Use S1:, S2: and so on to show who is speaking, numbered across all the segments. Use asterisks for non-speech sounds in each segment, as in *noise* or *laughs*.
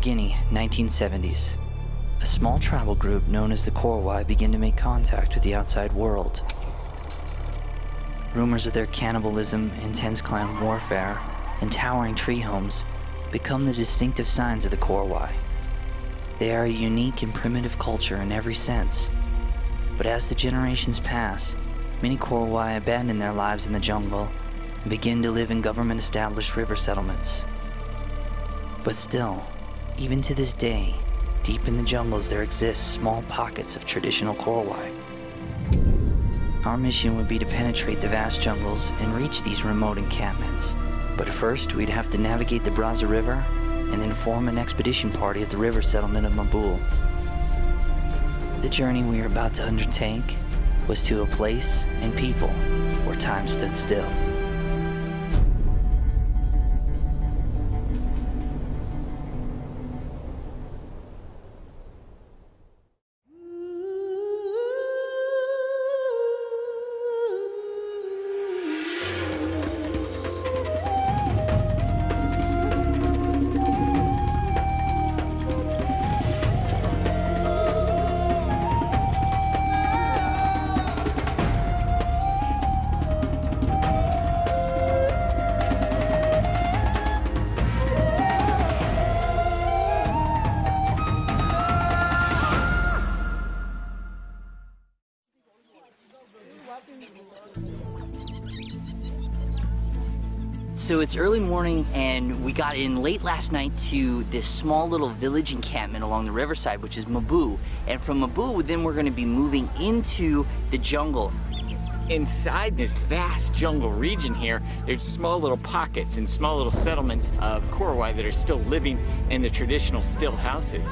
S1: Guinea, 1970s. A small tribal group known as the Korowai begin to make contact with the outside world. Rumors of their cannibalism, intense clan warfare, and towering tree homes become the distinctive signs of the Korowai. They are a unique and primitive culture in every sense. But as the generations pass, many Korowai abandon their lives in the jungle and begin to live in government established river settlements. But still, even to this day, deep in the jungles there exist small pockets of traditional Korowai. Our mission would be to penetrate the vast jungles and reach these remote encampments. But first, we'd have to navigate the Brazza River and then form an expedition party at the river settlement of Mabul. The journey we were about to undertake was to a place and people where time stood still. So it's early morning, and we got in late last night to this small little village encampment along the riverside, which is Mabu. And from Mabu, then we're going to be moving into the jungle.
S2: Inside this vast jungle region here, there's small little pockets and small little settlements of Korowai that are still living in the traditional still houses.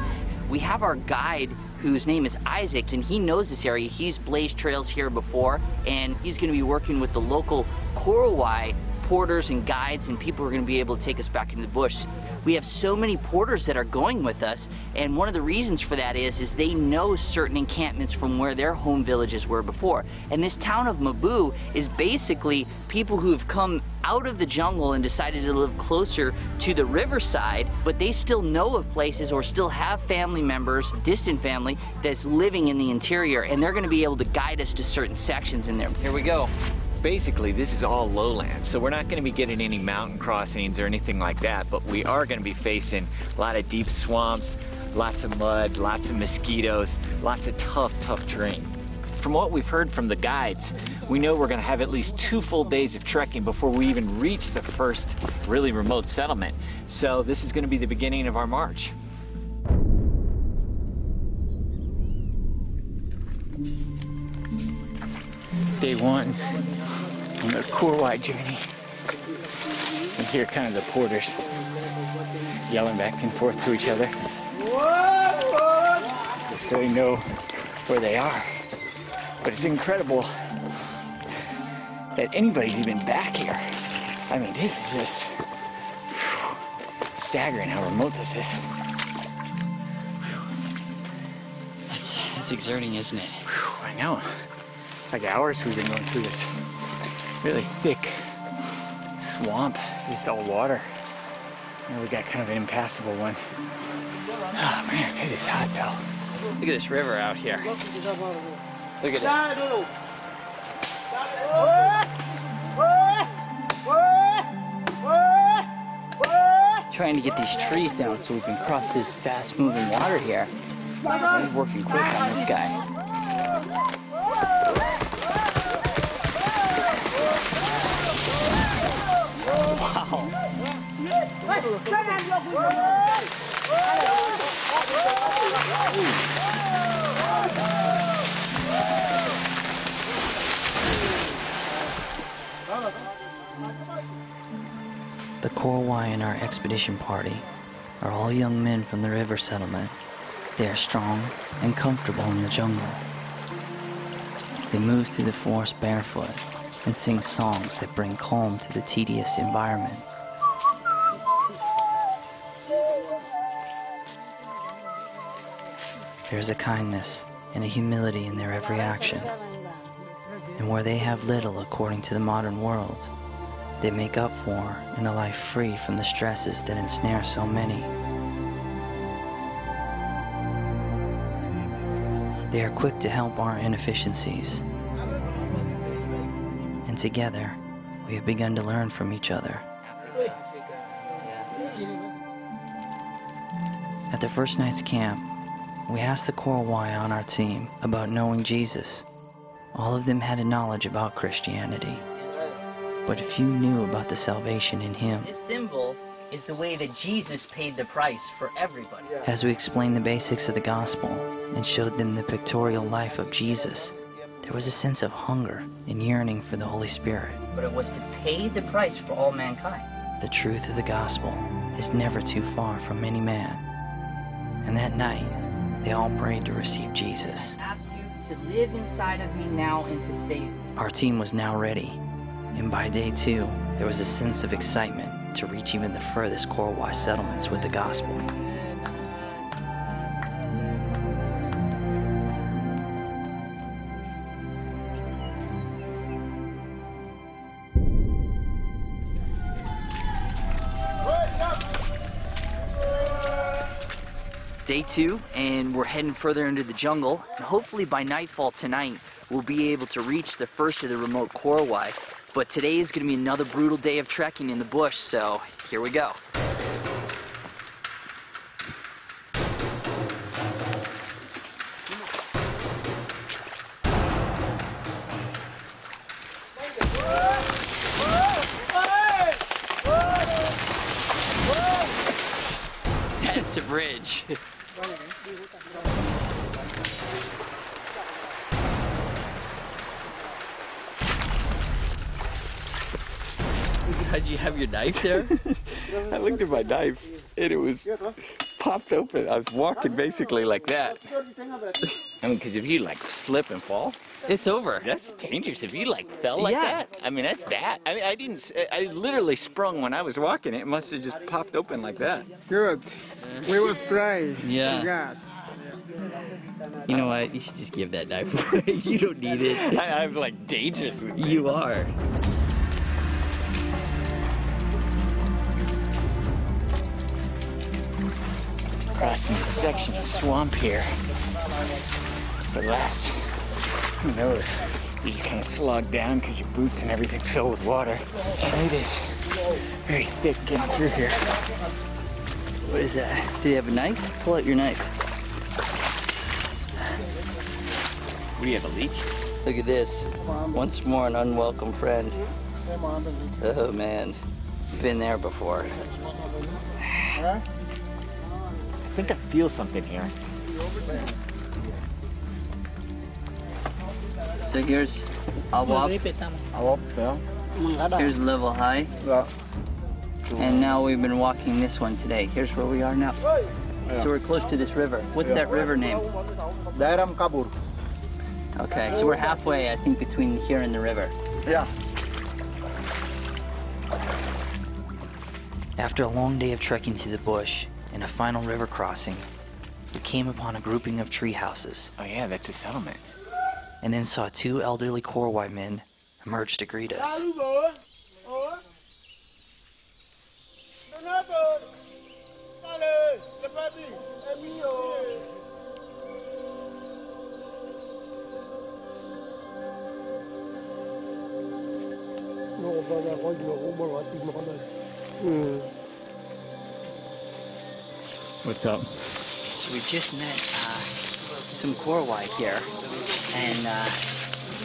S1: We have our guide whose name is Isaac, and he knows this area. He's blazed trails here before, and he's going to be working with the local Korowai porters and guides and people who are going to be able to take us back into the bush. We have so many porters that are going with us, and one of the reasons for that is, is they know certain encampments from where their home villages were before. And this town of Mabu is basically people who have come out of the jungle and decided to live closer to the riverside, but they still know of places or still have family members, distant family, that's living in the interior, and they're gonna be able to guide us to certain sections in there. Here we go
S2: basically this is all lowland, so we're not going to be getting any mountain crossings or anything like that, but we are going to be facing a lot of deep swamps, lots of mud, lots of mosquitoes, lots of tough, tough terrain. From what we've heard from the guides, we know we're going to have at least two full days of trekking before we even reach the first really remote settlement. So this is going to be the beginning of our march. Day one on the Korowai journey. And here kind of the porters yelling back and forth to each other. So they know where they are. But it's incredible that anybody's even back here. I mean, this is just whew, staggering how remote this is.
S1: That's, that's exerting, isn't it?
S2: Whew, I know. It's Like hours we've been going through this really thick swamp, just all water. And we got kind of an impassable one. Oh man, it is hot though.
S1: Look at this river out here. Look at it. Trying to get these trees down so we can cross this fast moving water here. I'm working quick on this guy. The Korowai in our expedition party are all young men from the river settlement. They are strong and comfortable in the jungle. They move through the forest barefoot and sing songs that bring calm to the tedious environment. There's a kindness and a humility in their every action. And where they have little according to the modern world, they make up for in a life free from the stresses that ensnare so many. They are quick to help our inefficiencies and together, we have begun to learn from each other. At the first night's camp, we asked the Korowai on our team about knowing Jesus. All of them had a knowledge about Christianity, but few knew about the salvation in Him.
S3: This symbol is the way that Jesus paid the price for everybody.
S1: As we explained the basics of the gospel and showed them the pictorial life of Jesus, there was a sense of hunger and yearning for the Holy Spirit.
S3: But it was to pay the price for all mankind.
S1: The truth of the gospel is never too far from any man. And that night, they all prayed to receive Jesus.
S3: I ask you to live inside of me now and to save me.
S1: Our team was now ready, and by day two, there was a sense of excitement to reach even the furthest Korowai settlements with the gospel.
S3: Day two, and we're heading further into the jungle. And hopefully by nightfall tonight, we'll be able to reach the first of the remote Korowai. But today is going to be another brutal day of trekking in the bush, so here we go. *laughs* That's a bridge. *laughs* *laughs* How'd you have your knife there? *laughs*
S2: I looked at my knife and it was popped open. I was walking basically like that. *laughs* I mean, because if you like slip and fall,
S3: it's over.
S2: that's dangerous. If you like fell like
S3: Yeah.
S2: that, I mean, that's bad. I mean, I didn't, I literally sprung when I was walking. It must have just popped open like that.
S4: Good. We will pray
S3: Yeah.
S4: to God.
S3: You know what? You should just give that knife away. *laughs* you don't need it.
S2: I, I'm like dangerous with it.
S3: You are.
S2: crossing a section of swamp here. But last, who knows? You just kind of slog down because your boots and everything fill with water. And it is very thick getting through here.
S3: What is that? Do you have a knife? Pull out your knife.
S2: What do you have, a leech?
S3: Look at this. Once more, an unwelcome friend. Oh man, been there before.
S2: I think I feel something here.
S3: So here's Awap. Here's level high. Yeah. And now we've been walking this one today. Here's where we are now. So we're close to this river. What's that river name?
S4: Dairam Kabur.
S3: Okay, so we're halfway, I think, between here and the river.
S4: Yeah.
S1: After a long day of trekking through the bush and a final river crossing, we came upon a grouping of tree houses
S2: Oh yeah, that's a settlement.
S1: And then saw two elderly Korowai men emerge to greet us.
S2: What's up?
S3: So we just met uh, some Korowai here, and uh,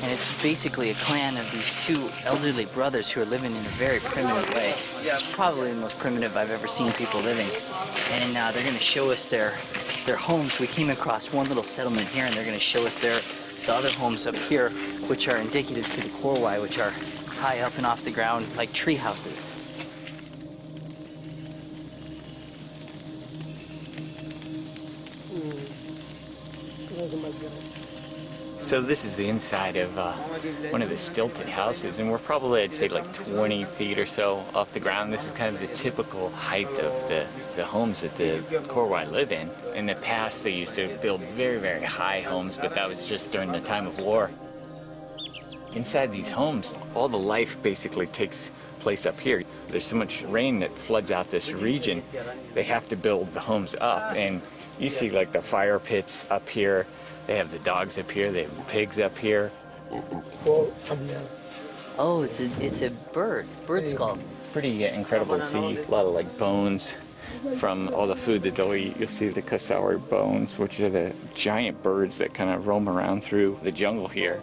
S3: and it's basically a clan of these two elderly brothers who are living in a very primitive way. It's probably the most primitive I've ever seen people living, and uh, they're going to show us their their homes. We came across one little settlement here, and they're going to show us their the other homes up here, which are indicative to the Korowai, which are high up and off the ground, like tree houses.
S2: So this is the inside of uh, one of the stilted houses, and we're probably, I'd say, like 20 feet or so off the ground. This is kind of the typical height of the, the homes that the Korowai live in. In the past, they used to build very, very high homes, but that was just during the time of war. Inside these homes, all the life basically takes place up here. There's so much rain that floods out this region, they have to build the homes up. And You see like the fire pits up here. They have the dogs up here. They have pigs up here.
S3: Oh, it's a it's a bird. Bird skull.
S2: It's pretty uh, incredible to see a lot of like bones from all the food that they'll eat. You'll see the cassowary bones, which are the giant birds that kind of roam around through the jungle here.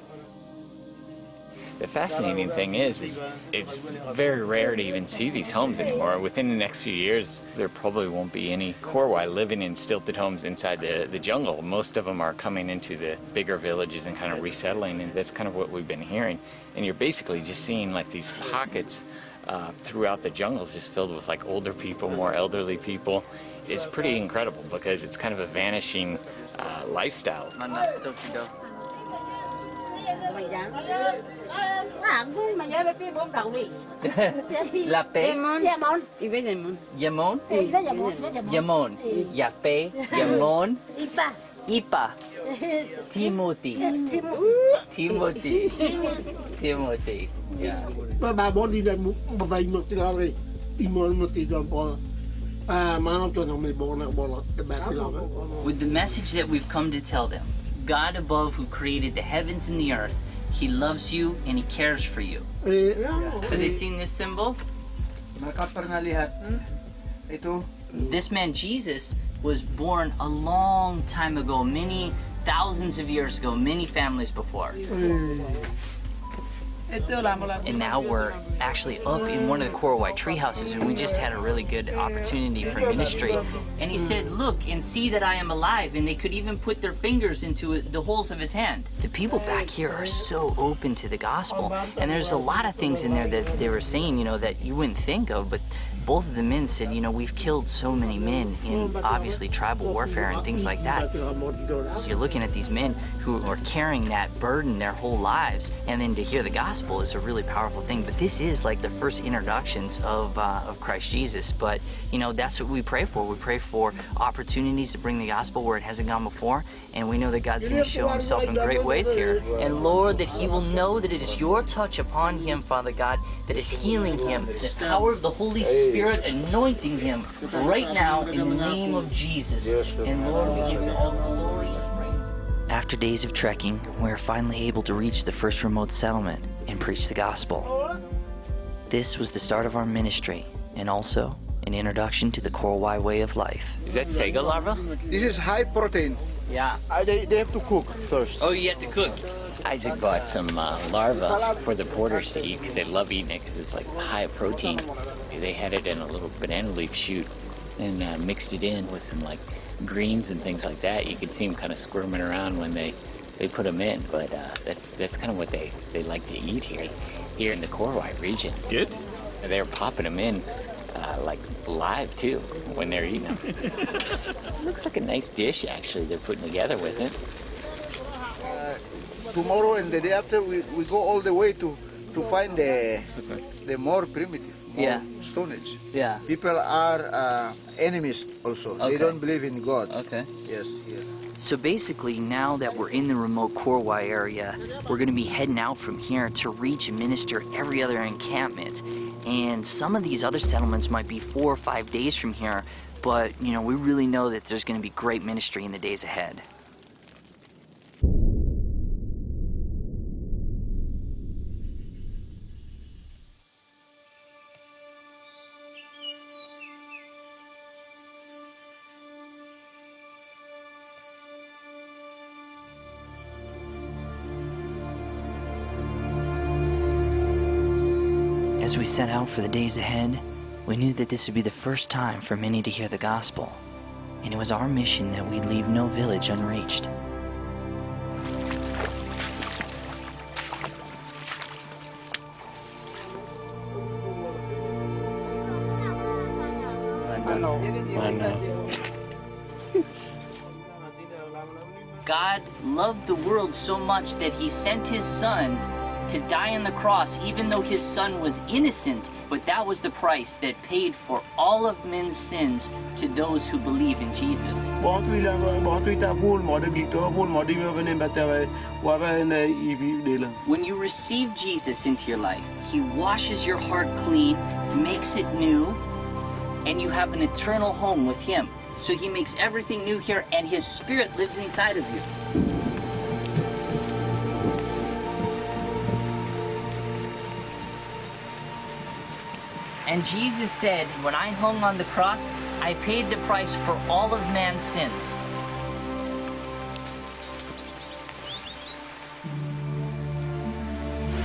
S2: The fascinating thing is, is it's very rare to even see these homes anymore. Within the next few years, there probably won't be any Korowai living in stilted homes inside the, the jungle. Most of them are coming into the bigger villages and kind of resettling, and that's kind of what we've been hearing. And you're basically just seeing like these pockets uh, throughout the jungles just filled with like older people, more elderly people. It's pretty incredible because it's kind of a vanishing uh, lifestyle.
S3: La pe
S5: Yamon. Ibe Yamon.
S3: Yamon
S5: Ibe Yamon. Yamon.
S3: Yamon pe Yamon
S5: Ipa.
S3: Ipa *laughs* Timothy Timothy Timothy Yeah
S6: Ba ba bo di dan ba ba imo ti la re. Imo mo ti dan po. Ah, manam to na me bo na bo ba ti la.
S3: With the message that we've come to tell them, God above who created the heavens and the earth, He loves you and He cares for you.
S6: Eh,
S3: Have they seen this symbol?
S4: Mercator nga lihat. Ito.
S3: This man Jesus was born a long time ago, many thousands of years ago, many families before. And now we're actually up in one of the Korowai tree houses, and we just had a really good opportunity for ministry. And he said, Look and see that I am alive. And they could even put their fingers into the holes of his hand. The people back here are so open to the gospel. And there's a lot of things in there that they were saying, you know, that you wouldn't think of, but both of the men said, you know, we've killed so many men in obviously tribal warfare and things like that. So you're looking at these men who are carrying that burden their whole lives, and then to hear the gospel is a really powerful thing. But this is like the first introductions of uh, of Christ Jesus. But you know that's what we pray for. We pray for opportunities to bring the gospel where it hasn't gone before, and we know that God's going to show Himself in great ways here. And Lord, that He will know that it is Your touch upon Him, Father God, that is healing him. The power of the Holy Spirit anointing him right now in the name of Jesus. And Lord, we give you all the glory and praise. After days of trekking, we are finally able to reach the first remote settlement and preach the gospel. This was the start of our ministry and also an introduction to the Korowai way of life.
S2: Is that Sago larva?
S4: This is high protein.
S3: Yeah.
S4: Uh, they, they have to cook first.
S3: Oh, you have to cook.
S2: Isaac bought some uh, larva for the porters to eat because they love eating it because it's like high protein. They had it in a little banana leaf shoot and uh, mixed it in with some like greens and things like that. You could see them kind of squirming around when they, they put them in, but uh, that's that's kind of what they, they like to eat here here in the Korowai region.
S7: Good.
S2: They're popping them in uh, like live too when they're eating them. *laughs* Looks like a nice dish actually they're putting together with it.
S4: Tomorrow and the day after, we, we go all the way to, to find the, the more primitive, more
S3: Yeah.
S4: Stone Age.
S3: Yeah.
S4: People are uh, enemies also.
S3: Okay.
S4: They don't believe in God.
S3: Okay.
S4: Yes, yes.
S3: So basically, now that we're in the remote Korowai area, we're going to be heading out from here to reach and minister every other encampment. And some of these other settlements might be four or five days from here, but you know, we really know that there's going to be great ministry in the days ahead. We set out for the days ahead, we knew that this would be the first time for many to hear the gospel, and it was our mission that we'd leave no village unreached. God loved the world so much that he sent his son to die on the cross, even though his son was innocent, but that was the price that paid for all of men's sins to those who believe in Jesus. When you receive Jesus into your life, he washes your heart clean, makes it new, and you have an eternal home with him. So he makes everything new here, and his spirit lives inside of you. And Jesus said, When I hung on the cross, I paid the price for all of man's sins.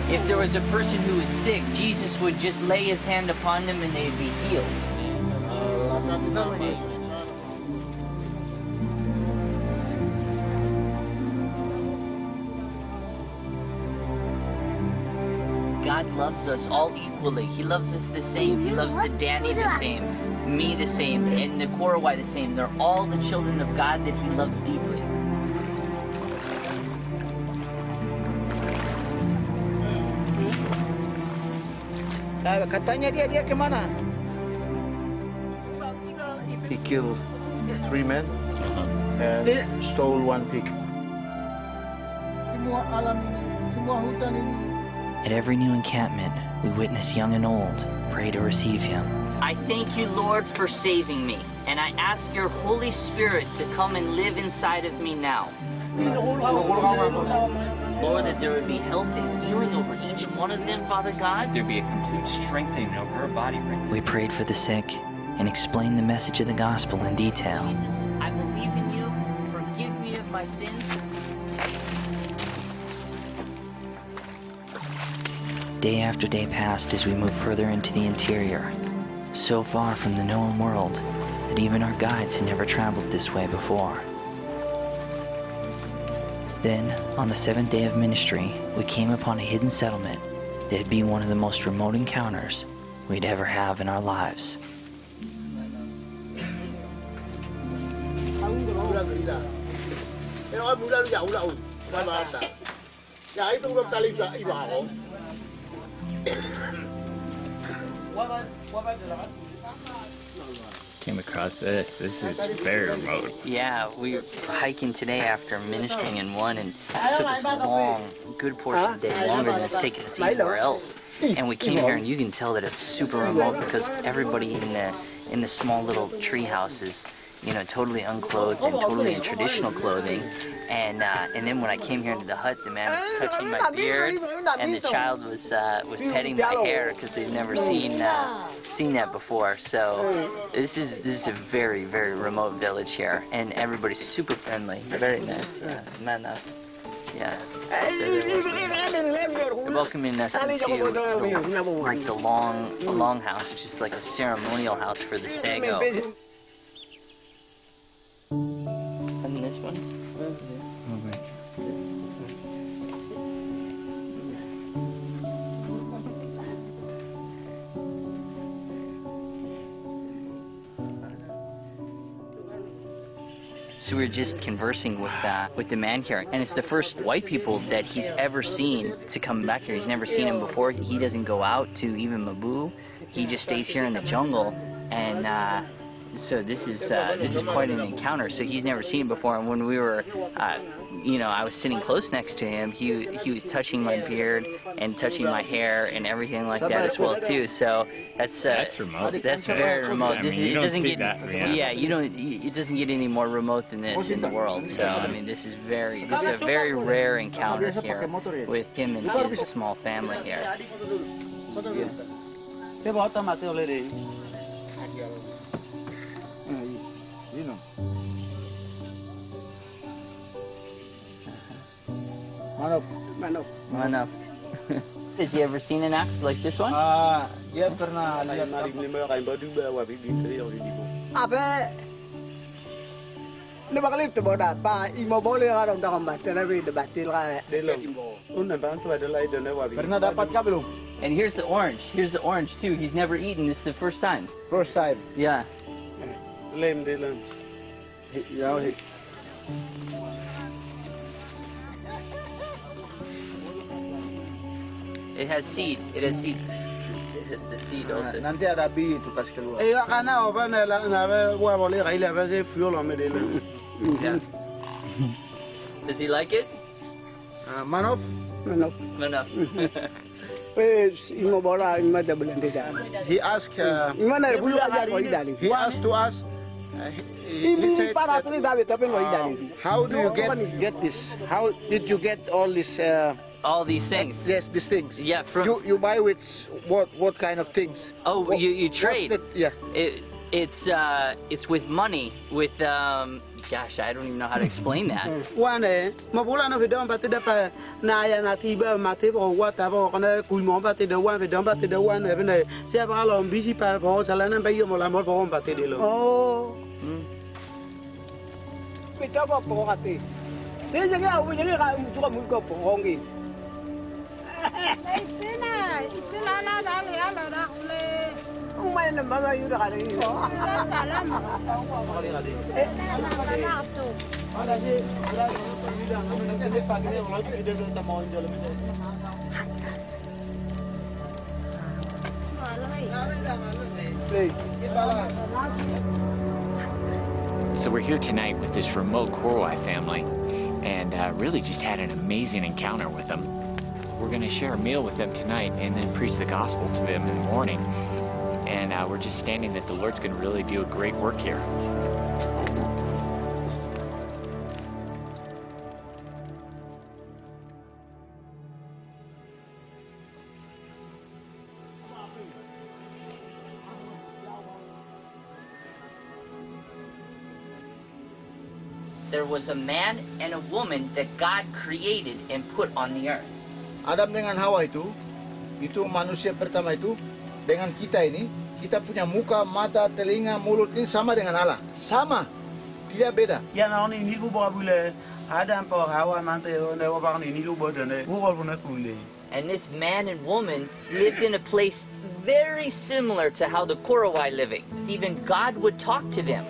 S3: If there was a person who was sick, Jesus would just lay his hand upon them and they'd be healed. God loves us all equally. He loves us the same. He loves the Dani the same, me the same, and the Korowai the same. They're all the children of God that He loves deeply.
S4: Katanya dia dia ke mana?
S7: He killed three men and stole one pig.
S6: Semua alam ini, semua hutan ini
S1: At every new encampment, we witness young and old pray to receive him.
S3: I thank you, Lord, for saving me, and I ask your Holy Spirit to come and live inside of me now. Lord, that there would be health and healing over each one of them, Father God.
S2: There'd be a complete strengthening of her body right now.
S1: We prayed for the sick and explained the message of the gospel in detail.
S3: Jesus, I believe in you. Forgive me of my sins.
S1: Day after day passed as we moved further into the interior, so far from the known world that even our guides had never traveled this way before. Then, on the seventh day of ministry, we came upon a hidden settlement that had been one of the most remote encounters we'd ever have in our lives.
S2: Came across this. This is very remote.
S3: Yeah, we were hiking today after ministering in one, and it took us a long, good portion of the day, longer than it's taken us anywhere else. And we came here, and you can tell that it's super remote because everybody in the in the small little tree houses, you know, totally unclothed and totally in traditional clothing. And uh, and then when I came here into the hut, the man was touching my beard, and the child was uh, was petting my hair because they've never seen uh, seen that before. So this is this is a very very remote village here, and everybody's super friendly, very nice. Yeah, man up. Yeah. So welcoming us into the, like the long long house, which is like a ceremonial house for the Sago. And this one. So we were just conversing with uh, with the man here, and it's the first white people that he's ever seen to come back here. He's never seen him before. He doesn't go out to even Mabu. He just stays here in the jungle, and uh, so this is uh, this is quite an encounter. So he's never seen it before. And when we were, uh, you know, I was sitting close next to him. He he was touching my beard and touching my hair and everything like that as well too. So that's uh,
S2: That's remote.
S3: That's very remote.
S2: I mean, you
S3: it
S2: don't
S3: doesn't
S2: see
S3: get
S2: that, yeah.
S3: yeah. You don't. It doesn't get any more remote than this in the world. So I mean, this is very this is a very rare encounter here with him and his small family here.
S4: You know. Manop.
S6: Manok.
S3: Run up. Has he ever seen an axe like this one?
S4: Ah, dia pernah lihat
S6: Apa? Ni bakal itu boda pa imo boleh ada untuk kambat tapi debatil kan.
S4: Pernah dapat kah belum?
S3: And here's the orange. Here's the orange too. He's never eaten. This is the first time.
S4: First time.
S3: Yeah.
S4: Ya, he-
S3: It has seed. It has seed. It has the seed also.
S4: nanti ada biji itu kasih keluar.
S6: Eh, karena apa na la na ba wa boleh kai la ba se fuel ame de.
S3: Yeah. Does he like it?
S4: Ah, manop.
S6: Manok.
S3: No, no.
S6: Imo bola imo double ende ja.
S7: He asked. Uh,
S6: Imo na bulu aja ko idali.
S7: he asked to us. Uh, he,
S4: Inside
S6: para
S4: that-
S6: tu ni David tapi lo ida ni.
S4: How do you get get this? How did you get all this? Uh,
S3: All these things.
S4: yes, these things.
S3: Yeah, from
S4: You you buy with what what kind of things?
S3: oh,
S4: What-
S3: you, you trade.
S4: the- yeah.
S3: It, it's uh, it's with money. With um, gosh, I don't even know how to explain that. *laughs*
S6: Wane mabula no vidom pati da pa na ya na ti ba mate bo wa ta bo kana kul mo pati da wan vidom pati da wan e bene sia ba lo bisi pa bo sala na ba yo mo la mo bo pati de lo. Oh. Kita ba po kati. Dia jaga aku jaga ka mu tuka mu ko po hongi. Umay na ba yu da ka ni. Ada je, ada je, ada je, ada pagi ni orang tu dia dah mau jalan ni.
S2: So we're here tonight with this remote Korowai family and uh, really just had an amazing encounter with them. We're going to share a meal with them tonight and then preach the gospel to them in the morning. And uh, we're just standing that the Lord's going to really do a great work here.
S3: Was a man and a woman that God created and put on the earth.
S4: Adam dengan Hawa itu, itu manusia pertama itu dengan kita ini, kita punya muka, mata, telinga, mulut ini sama dengan Allah. Sama. Tidak beda.
S6: Ya na ni ni ku ba bule. Ada apa hawa mante ne wa ba ni ni lu bo de ne.
S3: And this man and woman lived in a place very similar to how the Korowai living. Even God would talk to them.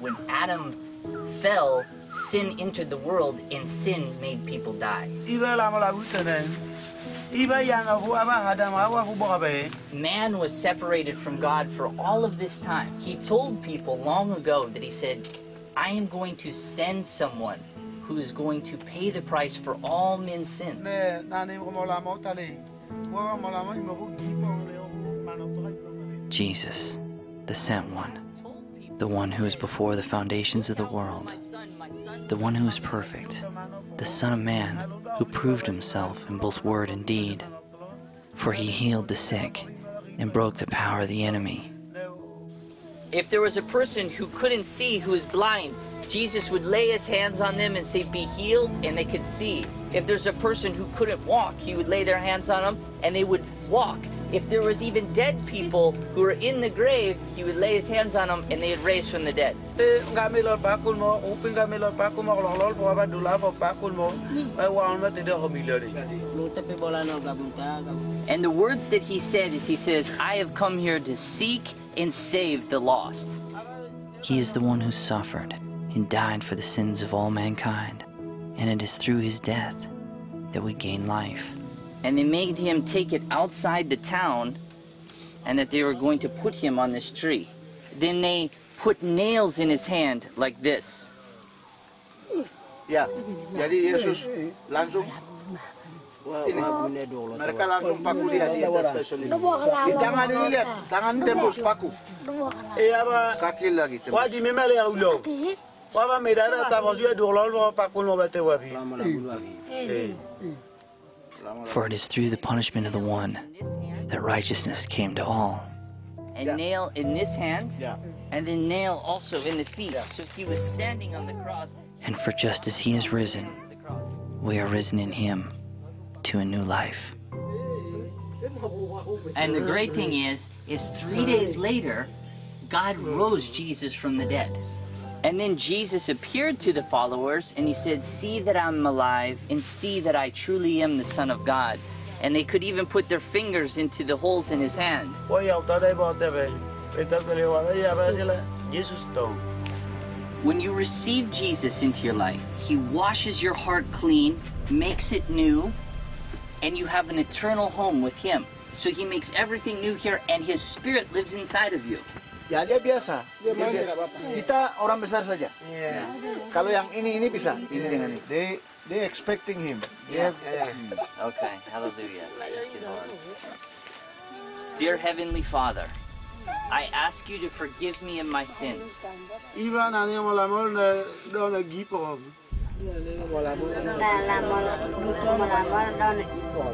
S3: When Adam fell, sin entered the world and sin made people die. Man was separated from God for all of this time. He told people long ago that he said, I am going to send someone who is going to pay the price for all men's sin.
S6: Ne na ni ko mo la mo ta le. Wa wa mo la mo mo ku gi mo le o ma no to la.
S1: Jesus, the sent one, the one who is before the foundations of the world, the one who is perfect, the Son of Man who proved himself in both word and deed. For he healed the sick and broke the power of the enemy.
S3: If there was a person who couldn't see, who was blind, Jesus would lay his hands on them and say, Be healed, and they could see. If there's a person who couldn't walk, he would lay their hands on them and they would walk. If there was even dead people who were in the grave, he would lay his hands on them and they would raise from the dead. And the words that he said is, He says, I have come here to seek and save the lost.
S1: He is the one who suffered and died for the sins of all mankind, and it is through his death that we gain life.
S3: and they made him take it outside the town and that they were going to put him on this tree. Then they put nails in his hand like this.
S4: Ya. Jadi Yesus langsung ini. Mereka langsung paku dia di atas stasiun ini. Di tangan ini lihat, tangan tembus paku,
S6: E aba
S4: kaki lagi tembus.
S6: wa di me me le au lo. Wa ba me da da ta bo ju du lo lo pa kul mo ba te wa fi. Eh.
S1: For it is through the punishment of the one that righteousness came to all.
S3: And nail in this hand,
S4: Yeah.
S3: and then nail also in the feet. So he was standing on the cross.
S1: And for just as he is risen, we are risen in him to a new life.
S3: And the great thing is, is three days later, God rose Jesus from the dead. And then Jesus appeared to the followers and he said, See that I'm alive and see that I truly am the Son of God. And they could even put their fingers into the holes in his hand.
S6: Wa ya ta dai bo te be. Ta ke le wa ya ba se le. Jesus to.
S3: When you receive Jesus into your life, he washes your heart clean, makes it new, and you have an eternal home with him. So he makes everything new here and his spirit lives inside of you.
S4: Ya dia biasa. Dia biasa. Kita orang besar saja. Yeah. Kalau yang ini ini bisa, ini dengan ini. They they expecting him. Dia hmm.
S3: Okay, hallelujah. Thank you, Lord. Dear Heavenly Father, I ask you to forgive me of my sins.
S6: Iba na ni mo la mo na do na gi po.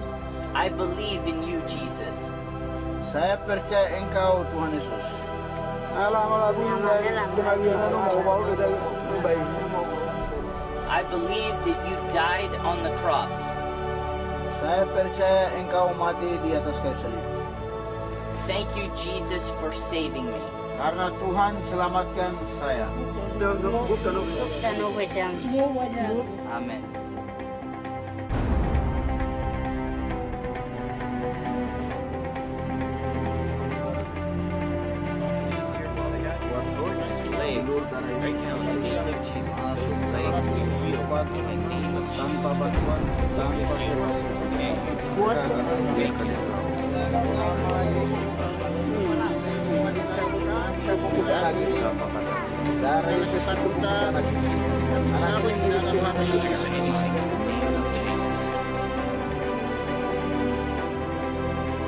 S3: I believe in you, Jesus.
S4: Saya percaya engkau Tuhan Yesus.
S6: Ala mo la bu na na wi na no mo ba o da mo bai.
S3: I believe that you died on the cross.
S4: Saya percaya engkau mati di atas kayu salib.
S3: Thank you, Jesus, for saving me.
S4: Karena Tuhan selamatkan saya.
S6: Do do bu ka no.
S3: Amen.
S4: Seluruh darah Yesus masuk dalam kehidupan tanpa bantuan, tanpa serasi. Kuasa dia kalian tahu. Bisa lagi. Darah Yesus itu Tuhan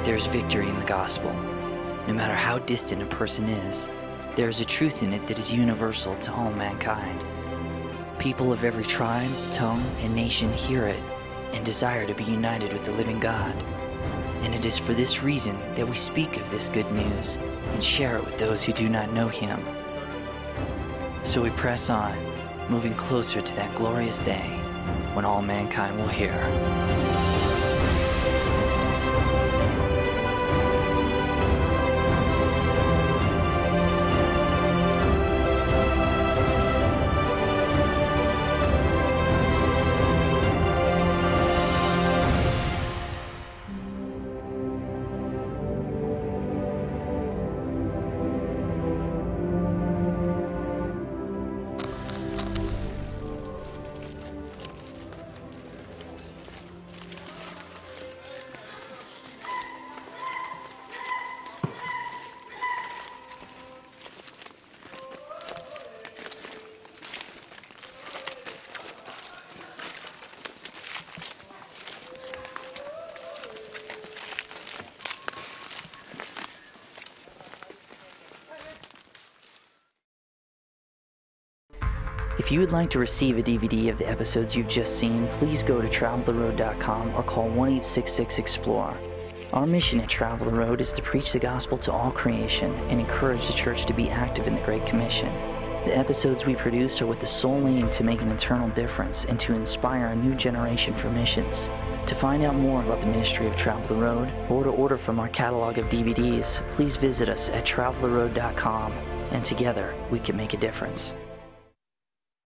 S1: There's victory in the gospel. No matter how distant a person is, there is a truth in it that is universal to all mankind. People of every tribe, tongue, and nation hear it and desire to be united with the living God. And it is for this reason that we speak of this good news and share it with those who do not know Him. So we press on, moving closer to that glorious day when all mankind will hear. If you would like to receive a DVD of the episodes you've just seen, please go to traveltheroad.com or call 1 866 Explore. Our mission at Travel the Road is to preach the gospel to all creation and encourage the church to be active in the Great Commission. The episodes we produce are with the sole aim to make an eternal difference and to inspire a new generation for missions. To find out more about the ministry of Travel the Road or to order from our catalog of DVDs, please visit us at traveltheroad.com and together we can make a difference.